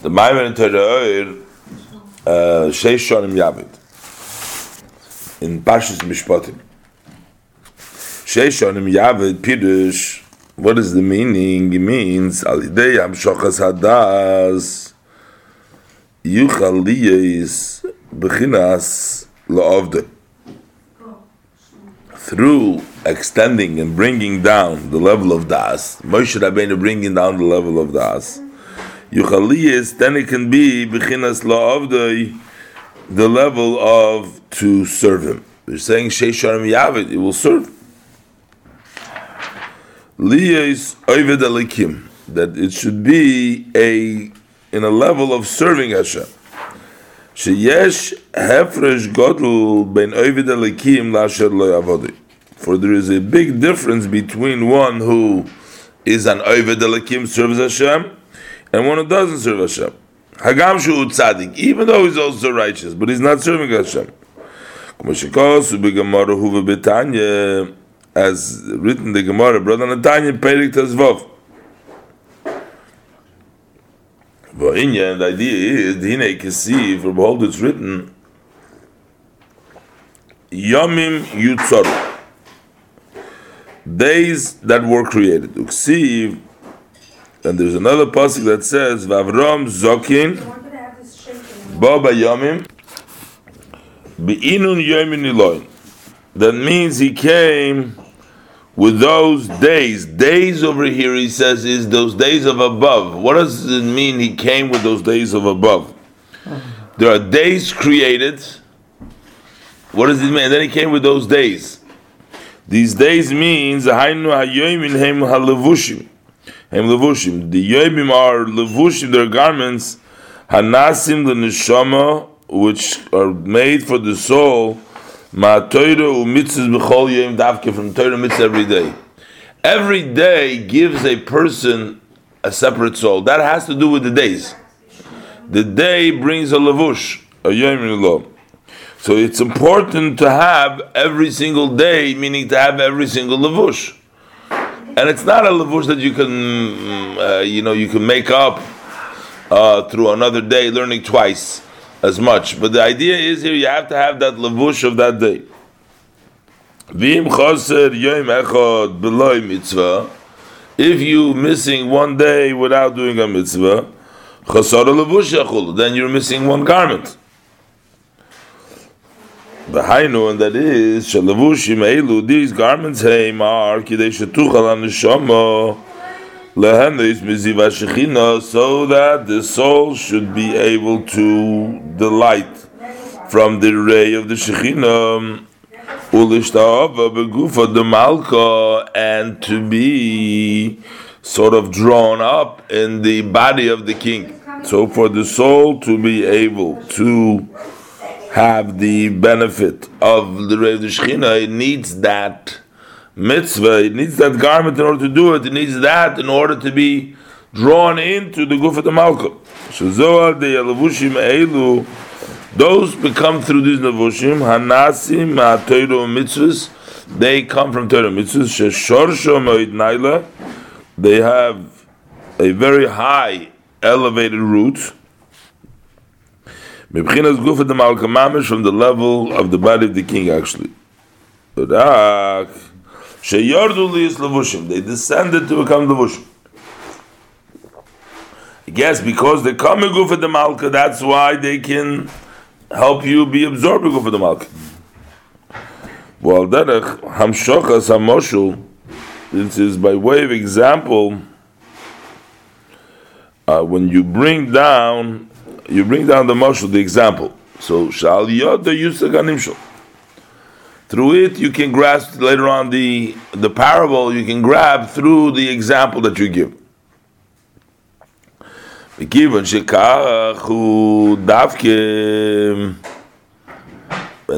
The Maimer in Torah uh, Sheish Shonim Yavid in Parshas Mishpatim. Sheish Shonim Yavid Pirush. What is the meaning? It means Al Yidei Hamshochas Hadas Yuchal Liyes Bechinas La'ovdei through extending and bringing down the level of das, Moshe Rabbeinu bringing down the level of das, Yuchaliyis, then it can be Bechinas La'avdai, the level of to serve him. They're saying Sheisharim Yavid, it will serve. Liyis Oived Alikim, that it should be a in a level of serving Hashem. Sheyesh hefresh godul ben ovid elikim lasher lo yavodi. For there is a big difference between one who is an ovid elikim serves Hashem and one who doesn't serve Hashem. Hagam shu tzaddik, even though he's also righteous, but he's not serving Hashem. As written the Gemara, brother Natanya, Perik Tazvov. V'inyan, the idea is, Dine for behold, it's written, Yomim Yutzoru. Days that were created. Uksiv, and there's another pasuk that says, Vavrom Zokin, Baba Yomim, Be'inun Yomin Niloin. That means he came with those days. Days over here, he says, is those days of above. What does it mean he came with those days of above? There are days created. What does it mean? And then he came with those days. These days means Hainu Hayoimin Hem Halevushim. Hem Levushim. The Yoimim are Levushim, their garments, Hanasim the Neshama, which are made for the soul Ma Torah u'mitzvahs b'chol yom davke from Torah mitzvah every day. Every day gives a person a separate soul. That has to do with the days. The day brings a lavush, a yom law. So it's important to have every single day, meaning to have every single lavush. And it's not a lavush that you can, uh, you know, you can make up uh, through another day, learning twice as much. But the idea is here you have to have that lavush of that day. Vim yom mitzvah. If you missing one day without doing a mitzvah, then you're missing one garment. The hainu, and that is shalavushim elu. These garments heim are kidei shetuchal an neshama so that the soul should be able to delight from the ray of the Shekhinah the malka and to be sort of drawn up in the body of the king. So for the soul to be able to have the benefit of the the Shekhinah, it needs that mitzvah, it needs that garment in order to do it, it needs that in order to be drawn into the Guf of the Gufat Malka. Shazoar de Yalavushim Eilu, those become through these Navushim, Hanasim, HaToyro mitzvahs, they come from Torah mitzvahs, Sheshorsho Moed Naila, they have a very high, elevated root. Mebchinas Gufat Malka Mamish from the level of the body of the king, actually. But Sheyardu liyis levushim. They descended to become levushim. Guess because they come in for the malka, that's why they can help you be absorbed for the malka. Well, derech hamshochas hamoshul. This is by way of example. Uh, when you bring down, you bring down the moshul, the example. So shal yoda yusaganimshul through it you can grasp later on the the parable you can grab through the example that you give and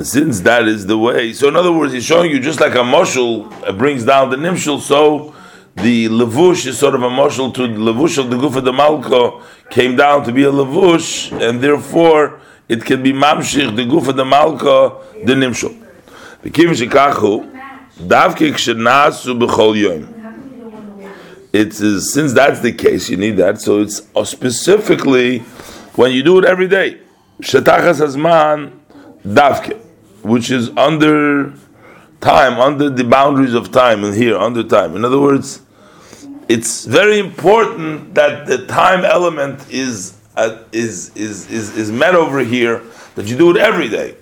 since that is the way, so in other words, he's showing you just like a mushal brings down the nimshal, so the levush is sort of a mushal to the levush of the gufa the malko came down to be a levush, and therefore it can be mamshich the gufa the malko the nimshal. V'kim shekachu, davke kshenasu b'chol yom. it's since that's the case, you need that. So it's specifically when you do it every day. Shetachas Hazman Davke, which is under time, under the boundaries of time, and here, under time. In other words, it's very important that the time element is, uh, is, is, is, is met over here, that you do it every day.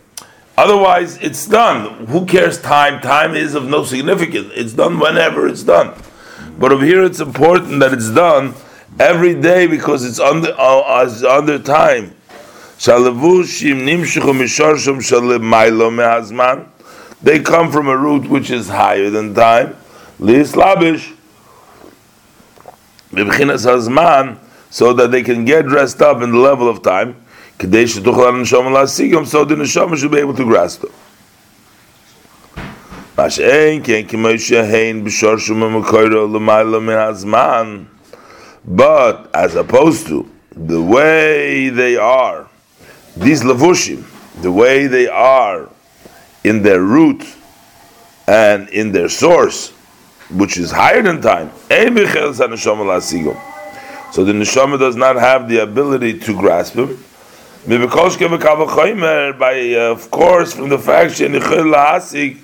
Otherwise, it's done. Who cares time? Time is of no significance. It's done whenever it's done. But over here, it's important that it's done every day because it's under, uh, under time. They come from a root which is higher than time. So that they can get dressed up in the level of time. So the neshama should be able to grasp them. But as opposed to the way they are these lavushim, the way they are in their root and in their source, which is higher than time, so the neshama does not have the ability to grasp him. By, uh, of course, from the fact that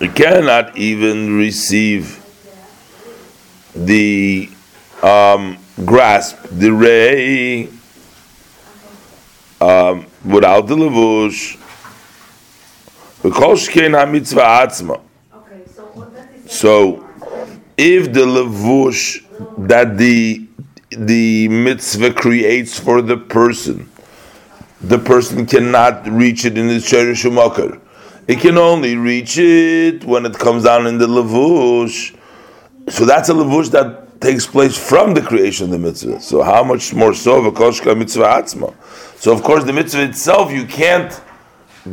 He cannot even receive the um, grasp the ray um, without the levush. So, if the levush that the the mitzvah creates for the person, the person cannot reach it in his cherished makar. It can only reach it when it comes down in the levush. So that's a levush that takes place from the creation of the mitzvah. So how much more so v'koshka mitzvah atzma? So of course the mitzvah itself you can't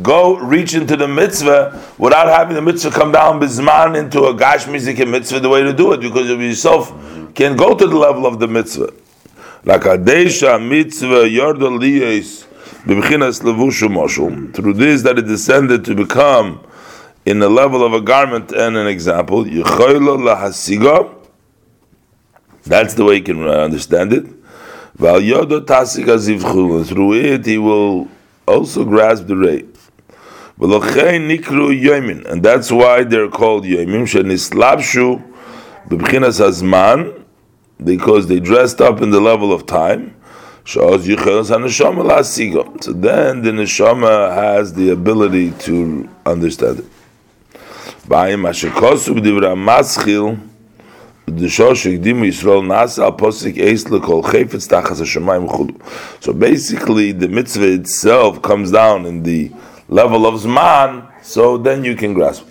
go reach into the mitzvah without having the mitzvah come down bizman into a gash music mitzvah the way to do it because you yourself can go to the level of the mitzvah. Like a adesha mitzvah yordal liyes b'bchinas levushu moshul. Through this that it descended to become in the level of a garment and an example. Yichoylo lahasiga that's the way you can understand it. Through it, he will also grasp the ray. And that's why they're called Yomim. Because they dressed up in the level of time. So then the neshama has the ability to understand it. So basically, the mitzvah itself comes down in the level of Zman, so then you can grasp.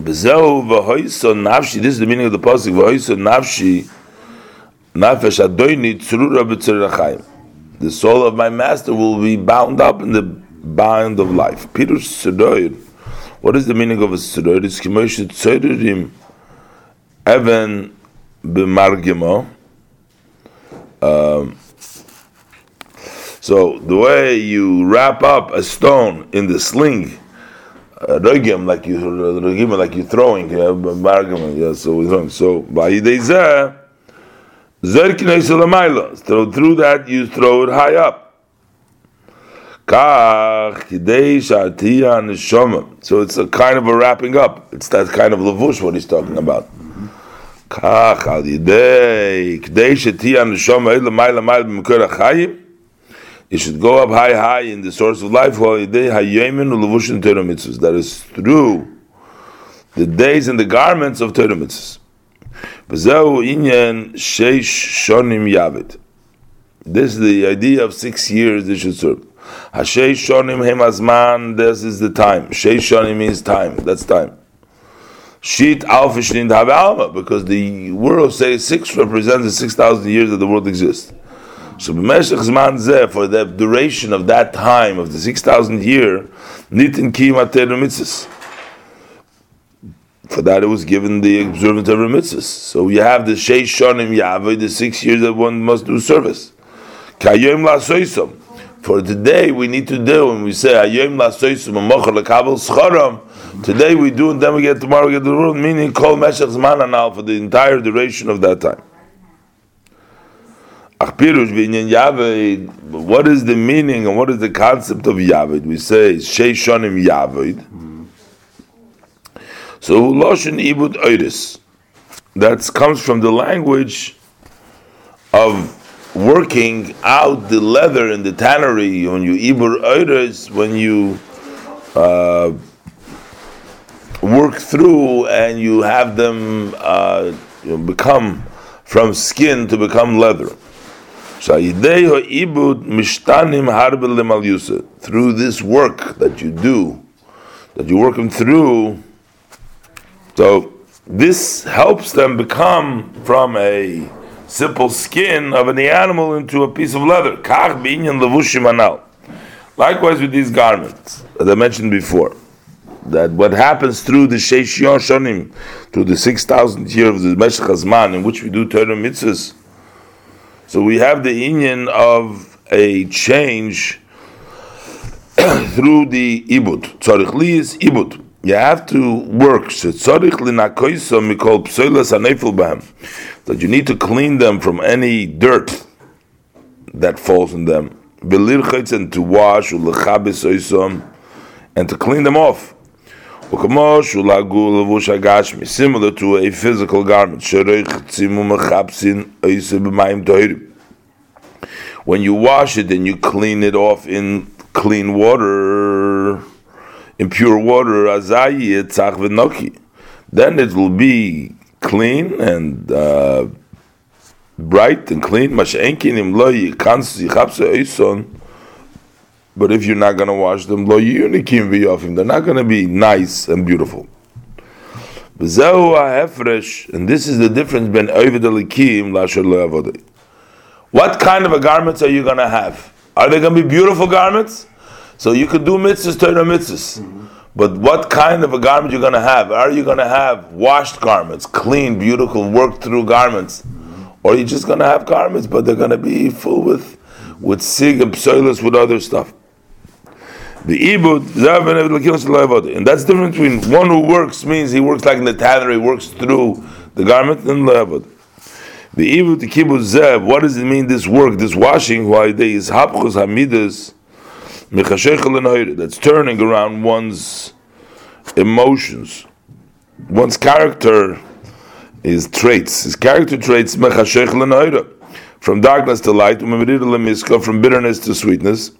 This is the meaning of the pasuk. The soul of my master will be bound up in the bind of life. Peter What is the meaning of a sedoid? It's kimosh tzedorim Evan b'margimo. Um, so the way you wrap up a stone in the sling, uh, rogim like you rogim like you throwing, yeah, yeah. So we throwing. So by yidei so through that you throw it high up. So it's a kind of a wrapping up. It's that kind of lavush what he's talking about. כך על ידי, כדי שתהיה הנשום האלה למעלה למעלה במקור החיים, it should go up high, high in the source of life. That is through the days and the garments of Torah mitzvahs. This is the idea of six years they should serve. Hashay Shonim Hemazman, this is the time. Shei Shonim means time, that's time. Sheet Alpha Alma, because the world says six represents the 6,000 years that the world exists. So b'meshech zman zeh, for the duration of that time of the six thousand year, nitin ki mater mitzvahs. For that it was given the observance of mitzvahs. So you have the sheish shonim yaveh, the six years that one must do service. Kayom la for today we need to do, and we say Ayom Today we do, and then we get tomorrow we get the world. Meaning, call Meshach Zman now for the entire duration of that time. What is the meaning and what is the concept of Yavid? We say Sheishonim Yavid. So Loshin Ibud Oiris. That comes from the language of working out the leather in the tannery when you ibur oiris, when you uh, work through and you have them uh, become from skin to become leather. Through this work that you do, that you work them through, so this helps them become from a simple skin of any animal into a piece of leather. Likewise with these garments, as I mentioned before, that what happens through the Sheish Yoshonim, through the 6,000 years of the Hazman, in which we do Torah mitzvahs, so we have the union of a change through the ibud. Tzarich li is ibud. You have to work. That you need to clean them from any dirt that falls in them. And to wash and to clean them off. Similar to a physical garment. When you wash it and you clean it off in clean water, in pure water, then it will be clean and uh, bright and clean. But if you're not going to wash them, they're not going to be nice and beautiful. And this is the difference between What kind of a garments are you going to have? Are they going to be beautiful garments? So you could do mitzvahs, Torah mitzvahs. But what kind of a garment you're going to have? Are you going to have washed garments, clean, beautiful, worked through garments, or are you just going to have garments, but they're going to be full with with sig and psoilus with other stuff? The ibud and that's different between one who works means he works like in the tannery, works through the garment, and levad. The ibud the kibbutz zev. What does it mean? This work, this washing, why they is hapchus hamidas that's turning around one's emotions, one's character, his traits, his character traits, from darkness to light, from bitterness to sweetness.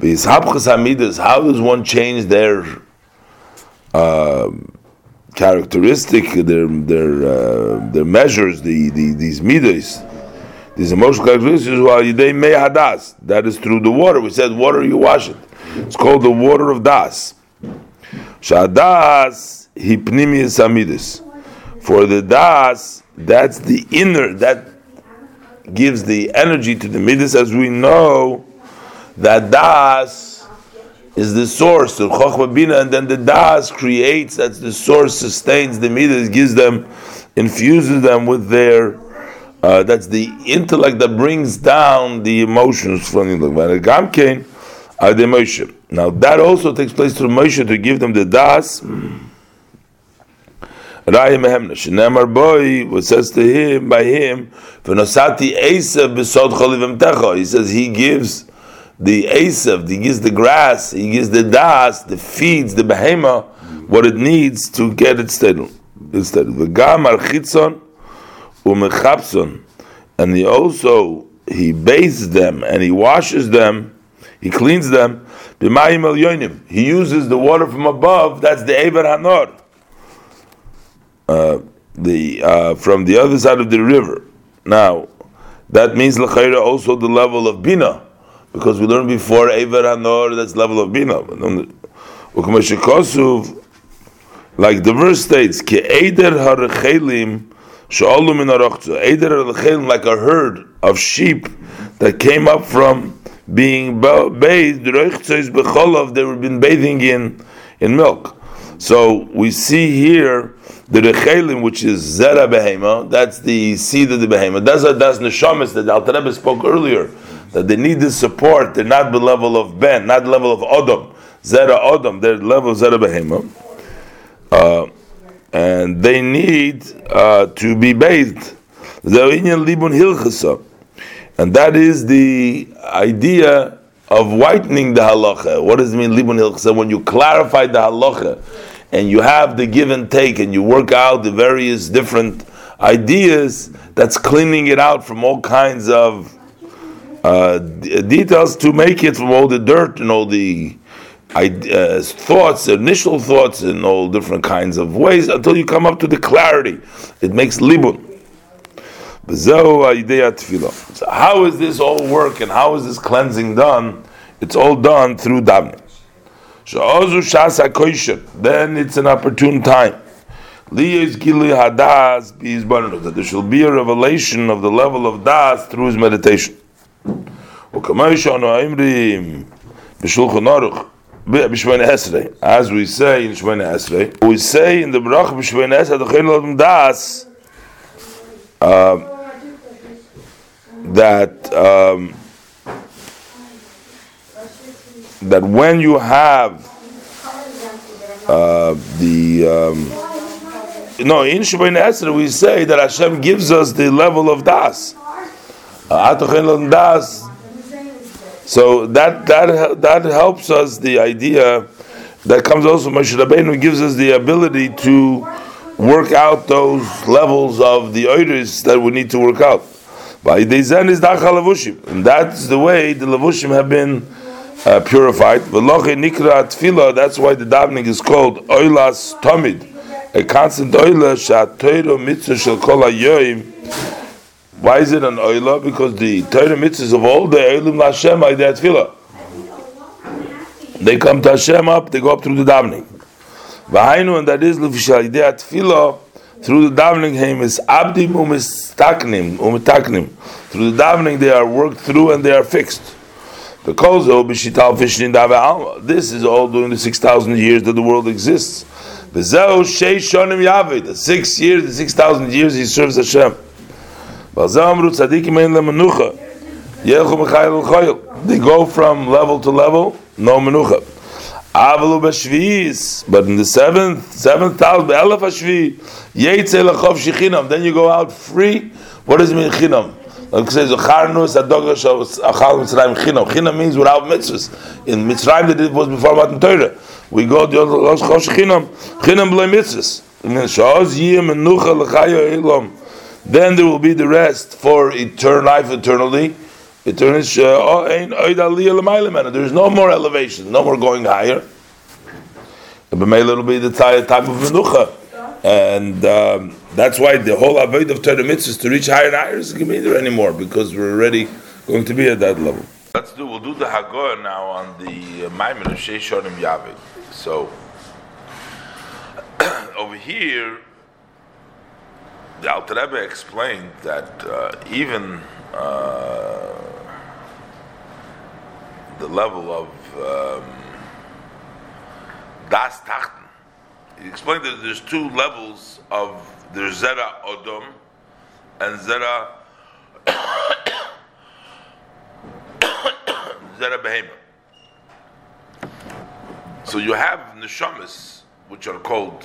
How does one change their uh, characteristic, their their uh, their measures, the, the these midas? These emotional characteristics are they may hadas. That is through the water. We said water you wash it. It's called the water of das. Shadas hipnimius amidus. For the das, that's the inner that gives the energy to the midas, as we know that das is the source of chokhmah bina, and then the das creates. That's the source, sustains the midas, gives them, infuses them with their uh, that's the intellect that brings down the emotions from the gamkein are the intellect. Now that also takes place through Moshe to give them the das. Raya boy, what says to him by him, Finasati Asa Bisod Khalivam Techo. He says he gives the Esav, he gives the grass, he gives the das, the feeds, the behema, what it needs to get it. Instead, the gamar chitzon umechapson, and he also he bathes them and he washes them, he cleans them. He uses the water from above. That's the Eber Hanor. Uh, the uh, from the other side of the river. Now, that means l'chayra also the level of bina, because we learned before Eber Hanor. That's level of bina. Like the verse states, "Ki eder harchelim like a herd of sheep that came up from being bathed, they were been bathing in, in milk. So we see here the rechelim, which is zera behema, that's the seed of the behema. That's a, that's neshamis that Al Rebbe spoke earlier. That they need the support. They're not the level of Ben, not the level of Odom. Zera Odom, they're the level of Zera Behema. Uh, and they need uh, to be bathed. And that is the idea of whitening the halacha. What does it mean, libun hilchasa? When you clarify the halacha and you have the give and take and you work out the various different ideas, that's cleaning it out from all kinds of uh, details to make it from all the dirt and all the uh, thoughts, initial thoughts, in all different kinds of ways until you come up to the clarity. It makes libun. So how is this all work and how is this cleansing done? It's all done through davening. Then it's an opportune time. That there shall be a revelation of the level of das through his meditation. As we say in Shemone Esrei, we say in the Barach B'Shemone Esrei, uh, that um, that when you have uh, the um, no in Shemone Esrei we say that Hashem gives us the level of das. So that that that helps us the idea that comes also from Moshe Rabbeinu gives us the ability to work out those levels of the oiris that we need to work out. By Dezen is Dachal And that's the way the Lavushim have been uh, purified. Nikra that's why the davening is called Oilas Tomid, a constant oila Shatoiro Mitzvah Shel Kol why is it an oila? Because the Torah mitzvahs of all the Eilim Lashem are that tefillah. They come to Hashem up, they go up through the davening. V'hainu, and that is l'fishal idea tefillah, through the davening him is abdim umistaknim, umitaknim. Through the davening they are worked through and they are fixed. Dave This is all during the 6,000 years that the world exists. The six years, the 6,000 years he serves Hashem. weil so amru tzadikim ein le menucha yelchu mechayel l'choyel they go from level to level no menucha אבל הוא בשביעיס, but in the seventh, seventh thousand, באלף השביעי, יצא לחוב שחינם, then you go out free, what does it mean חינם? Like says, Ocharnu is a dogger of Achal Mitzrayim Chinam. Chinam means without mitzvahs. In Mitzrayim, that it was before Matan Torah. We go to Ochal Mitzrayim Chinam. Chinam blei mitzvahs. And then, Shoz Yiyam and Nucha L'chayo Ilom. Then there will be the rest for eternal life, eternally. Eternal, uh, there's no more elevation, no more going higher. But may It will be the type of menucha. And um, that's why the whole avoid of Torah mitzvahs to reach higher and higher isn't there anymore because we're already going to be at that level. Let's do. We'll do the Hagor now on the uh, Maimon of Sheishonim Yavid. So over here, the Alter Rebbe explained that uh, even uh, the level of um, Das Tachten, he explained that there's two levels of there's Zera Odom and Zera Zera Behema. So you have neshamas, which are called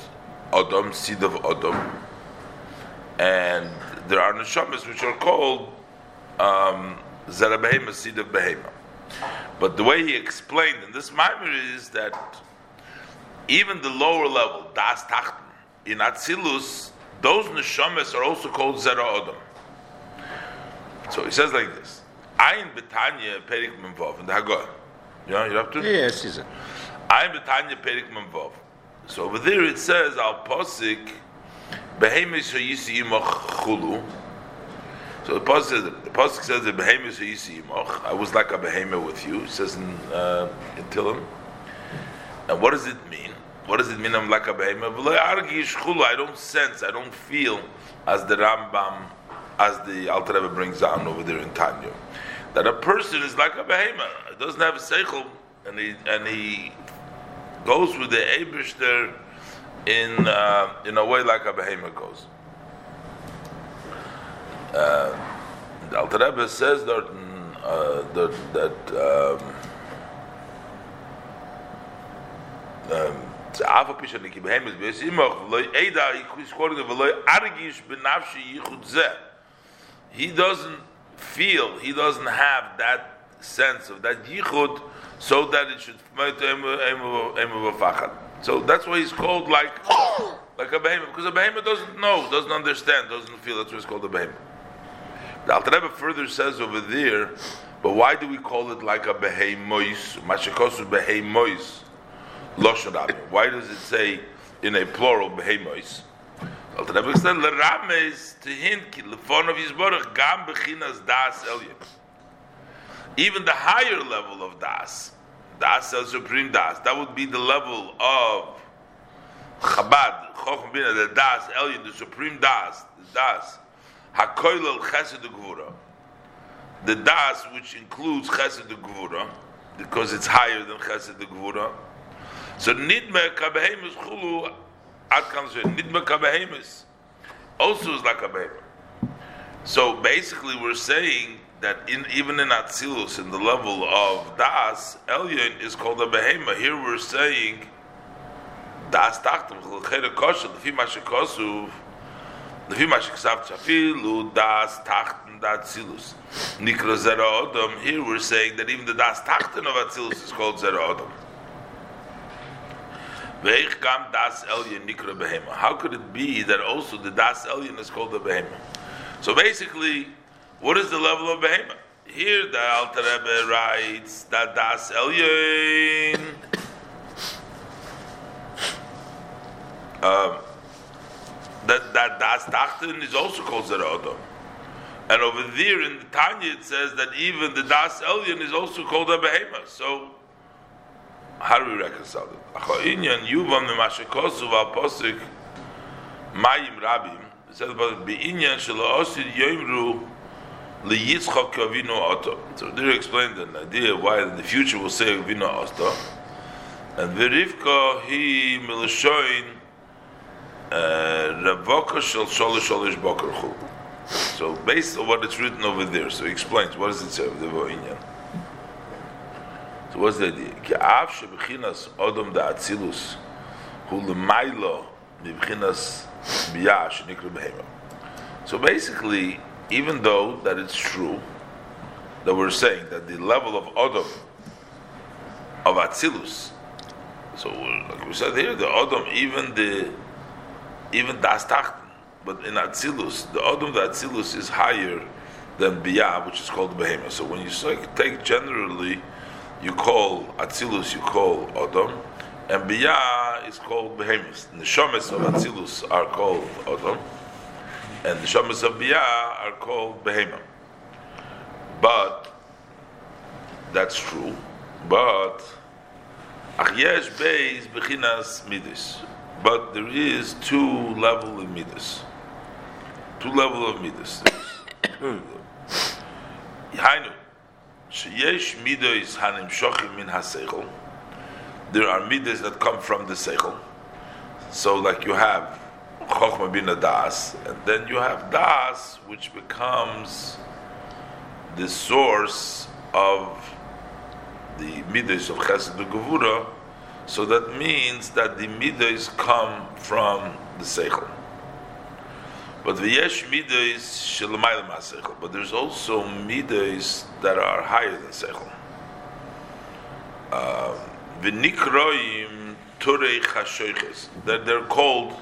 Odom, seed of Odom, and there are neshamas which are called um, zera seed of behema. But the way he explained in this mimer is that even the lower level, das tachten, in Atzilus, those neshamas are also called zera odom. So he says like this: Ayin betanya perik memvov in the Haggadah. You know, you have to. Yes? Ayin betanya perik memvov. So over there it says al posik Behemis chulu. So the pasuk says the pasuk says that behemis yimoch. I was like a behemoth with you. It says in uh, in Tillim. And what does it mean? What does it mean? I'm like a behemoth. I don't sense. I don't feel as the Rambam, as the Alter Rebbe brings down over there in Tanya, that a person is like a behemoth. It doesn't have a seichel, and he and he goes with the Eibushter in uh, in a way like a behemoth goes. Uh, the Alter Rebbe says that in uh, that that. Um, um, he doesn't feel, he doesn't have that sense of that yichud, so that it should So that's why he's called like like a behemoth, because a behemoth doesn't know, doesn't understand, doesn't feel. That's why it's called a behemoth. The Alter Rebbe further says over there, but why do we call it like a behemoth? Mashikosu behemoth. Loshen Why does it say in a plural behemoth? Alter Rebbe said lerames to hint ki lefon of Yisborach gam bechinas das elyon. Even the higher level of das, das el supreme das, that would be the level of Chabad, Chochem Bina, the das elyon, the supreme das, the das, hakoilel chesed gvura, the das which includes chesed gvura, because it's higher than chesed gvura. So nidme kabehemus chulu Ad nidma kabehemus also is like a behemoth. So basically, we're saying that in, even in Atzilus, in the level of Das, Elyon is called a behemoth. Here we're saying Das Tachtim, Chere Kosher, Lefi Mashikosuv, Lefi Mashiksav Chafilu, Das Tachtim, Atzilus. Nikra Zera Odom, here we're saying that even the Das Tachtim of Atzilus is called Zera Odom. How could it be that also the Das Elyon is called the Behema? So basically, what is the level of Behema? Here the Alter Rebbe writes that Das Elyon um, that, that Das Tachten is also called Zera And over there in the Tanya it says that even the Das Elyon is also called a Behema. So how do we reconcile it? Inyan Yuvam Mashikosu Valposik Mayim Rabim says about Beinyan Shalaosid Yomru Liyitzchak Kavino Oto. So there explained an idea why in the future we'll say Kavino Oto. And Verivka he Milashoin uh, Ravoka Shal Sholish Sholish Boker So based on what it's written over there, so he explains what does it say of the Inyan. So what's the idea? Ke'av shebechinas odom da atzilus hu lemailo mibchinas biyah shenikru behema. So basically, even though that it's true that we're saying that the level of odom of atzilus, so like we said here, the odom even the even das tachten, but in atzilus, the odom the atzilus is higher than biyah, which is called behema. So when you take generally you call Atzilus, you call Odom, and Biyah is called Behemoth. The Neshamas of Atzilus are called Odom, and the Neshamas of Biyah are called Behemoth. But that's true. But Achyesh Beis Bechinas Midas. But there is two level of Midas. Two level of Midas. Yahainu. Sheyesh midos hanim shochim min haseichel. There are midas that come from the seichel. So, like you have chokhmah bin das, and then you have das, which becomes the source of the midas of chesed gevura. So that means that the midas come from the seichel. But the yesh midas shelamayla masechel. But there's also midas that are higher than sechel. Um, V'nikroim turei chashoiches. That they're called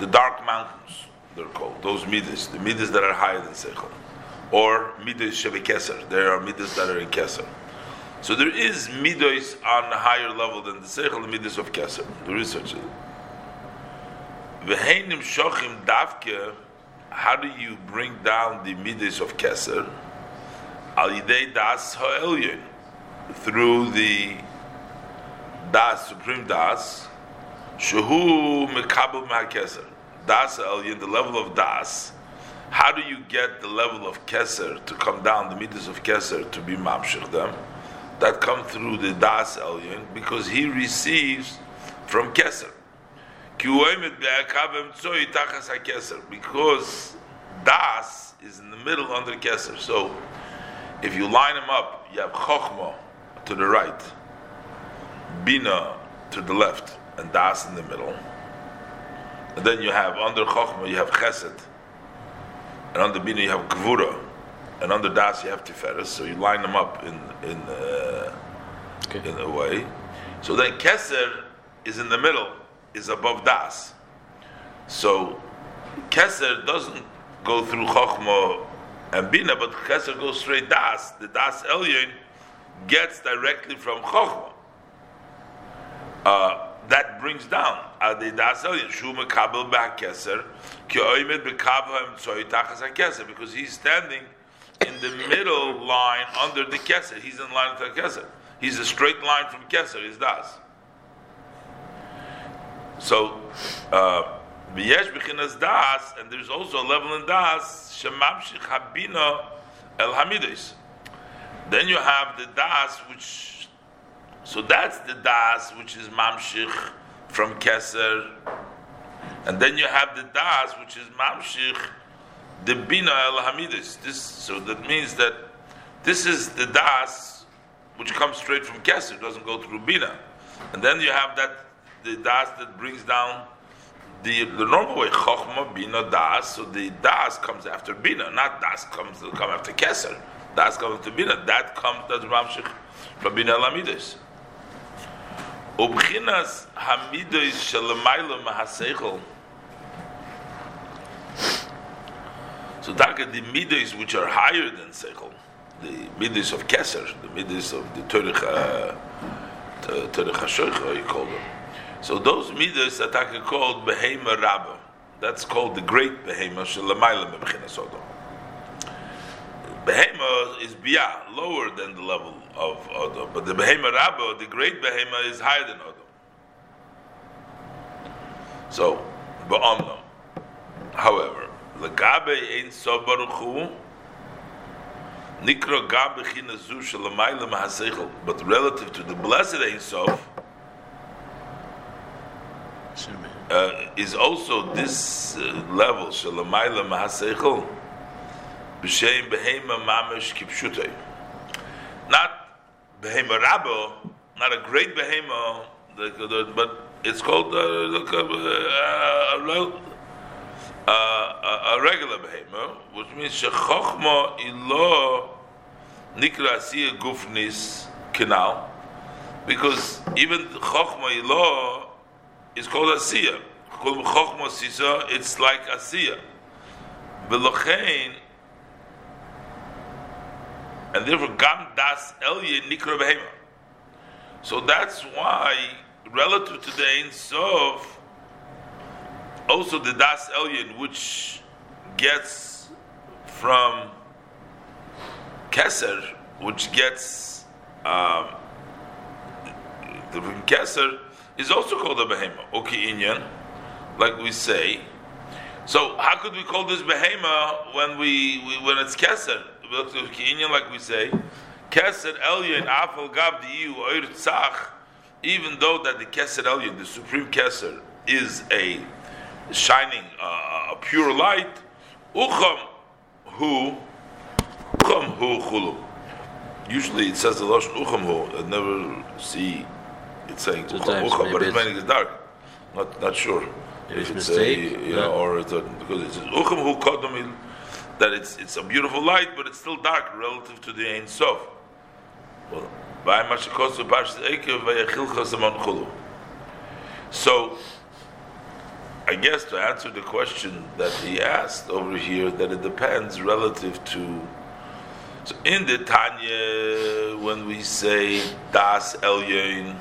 the dark mountains. They're called those midas, the midas that are higher than sechel, or midas shebekeser. There are midas that are in keser. So there is midas on a higher level than the sechel, the midas of keser. There is such a V'heinim shochim davke, how do you bring down the midas of Keser? Al yidei das ha'elyon, through the das, supreme das, shehu mekabel keser. Das ha'elyon, the level of das. How do you get the level of Keser to come down, the midas of Keser to be mamshich them? That come through the das elyon because he receives from Keser. Because das is in the middle under Keser. So if you line them up, you have Chokhmah to the right, Bina to the left, and Das in the middle. And then you have under Chokhmah you have Chesed, and under Bina you have Gvura, and under Das you have Tiferes. So you line them up in in uh, okay. in a way. So then Keser is in the middle, is above Das. So Keser doesn't go through Chokhmah and Bina, but Keser goes straight Das. The Das Elyon gets directly from Chokhmah. Uh, that brings down because he's standing in the middle line under the Keser. He's in line with the Keser. He's a straight line from Keser. Is Das. So. Uh, V'yesh b'chinas das, and there's also a level in das, shemamshich habina el. Then you have the das, which, so that's the das, which is mamshich from keser, and then you have the das, which is mamshich the bina el hamidis. This, so that means that this is the das, which comes straight from keser, doesn't go through bina, and then you have that the das that brings down the, the normal way, Chochma, Bina, Das, so the Das comes after Bina, not Das comes come after Keser. Das comes after Bina, that comes, that's Ramshich from Bina Lamides. Ubchinas Hamidos Shalamayla Mahaseichel. So Taka, the midos which are higher than Seichel, the midos of Keser, the midos of the Torich, uh, HaShoich, you call them. So those that are called behema rabba. That's called the great behema shalamayla mebchina sodom. Behema is bia, lower than the level of Odom, but the behema rabba, the great behema, is higher than Odom. So, ba'amno. However, legabe ein so baruchu, nikro gab bechina zu shalamayla mahaseichel, but relative to the blessed ein sof, uh, is also this uh, level shalamayla mahaseichel b'shem behema mamish kipshutei. Not behema rabo, not a great behema, but it's called uh, uh, uh, a regular behema, which means shechochma ilo nikra asiya gufnis canal, because even chochma ilo is called Asiya. Called Chochma Sisa, it's like Asiya. Belochein, and therefore Gam Das Elye Nikra Behema. So that's why, relative to the Ein Sof, also the Das Elyon, which gets from Keser, which gets um, the Keser, is also called a behema, Uki inyan, like we say. So how could we call this behema when we, we when it's keser? Like we say, keser elyon afal gab diu oir tzach. Even though that the keser elyon, the supreme keser, is a shining, uh, a pure light, ucham hu, ucham hu chulu. Usually it says the lashon ucham hu. I never see it's saying ucha, ucha, but it's meaning is dark. Not not sure if it's a you know, or it's a, because it's ucham hu kodamil that it's it's a beautiful light, but it's still dark relative to the Ein Sof. Well, so, I guess to answer the question that he asked over here, that it depends relative to. So in the Tanya, when we say Das Elyon,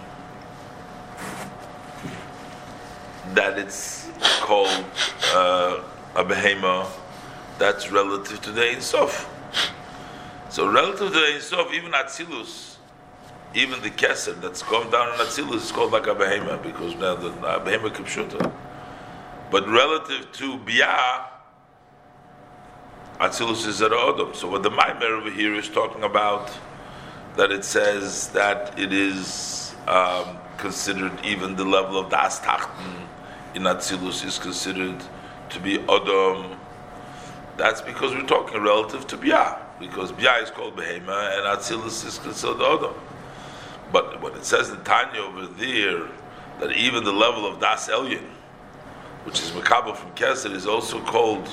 that it's called uh, a behema, that's relative to the Ein Sof. So relative to the Ein Sof, even Atzilus, even the Keser that's come down in Atzilus is called like a behema because now the behema kipshuta. But relative to Bia, Atzilus is at Odom. So what the Maimer over here is talking about, that it says that it is um, considered even the level of Das Tachten in Atzilus is considered to be Adam. That's because we're talking relative to Bia. because Bia is called Behema and Atzilus is considered Odom. But when it says in Tanya over there that even the level of Das Elyon, which is Makabah from Keser, is also called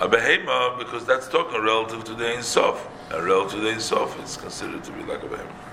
a Behema because that's talking relative to the Ein Sof. And relative to the Ein Sof, it's considered to be like a Behema.